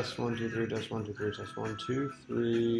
Test one, two, three, test one, two, three, test one, two, three.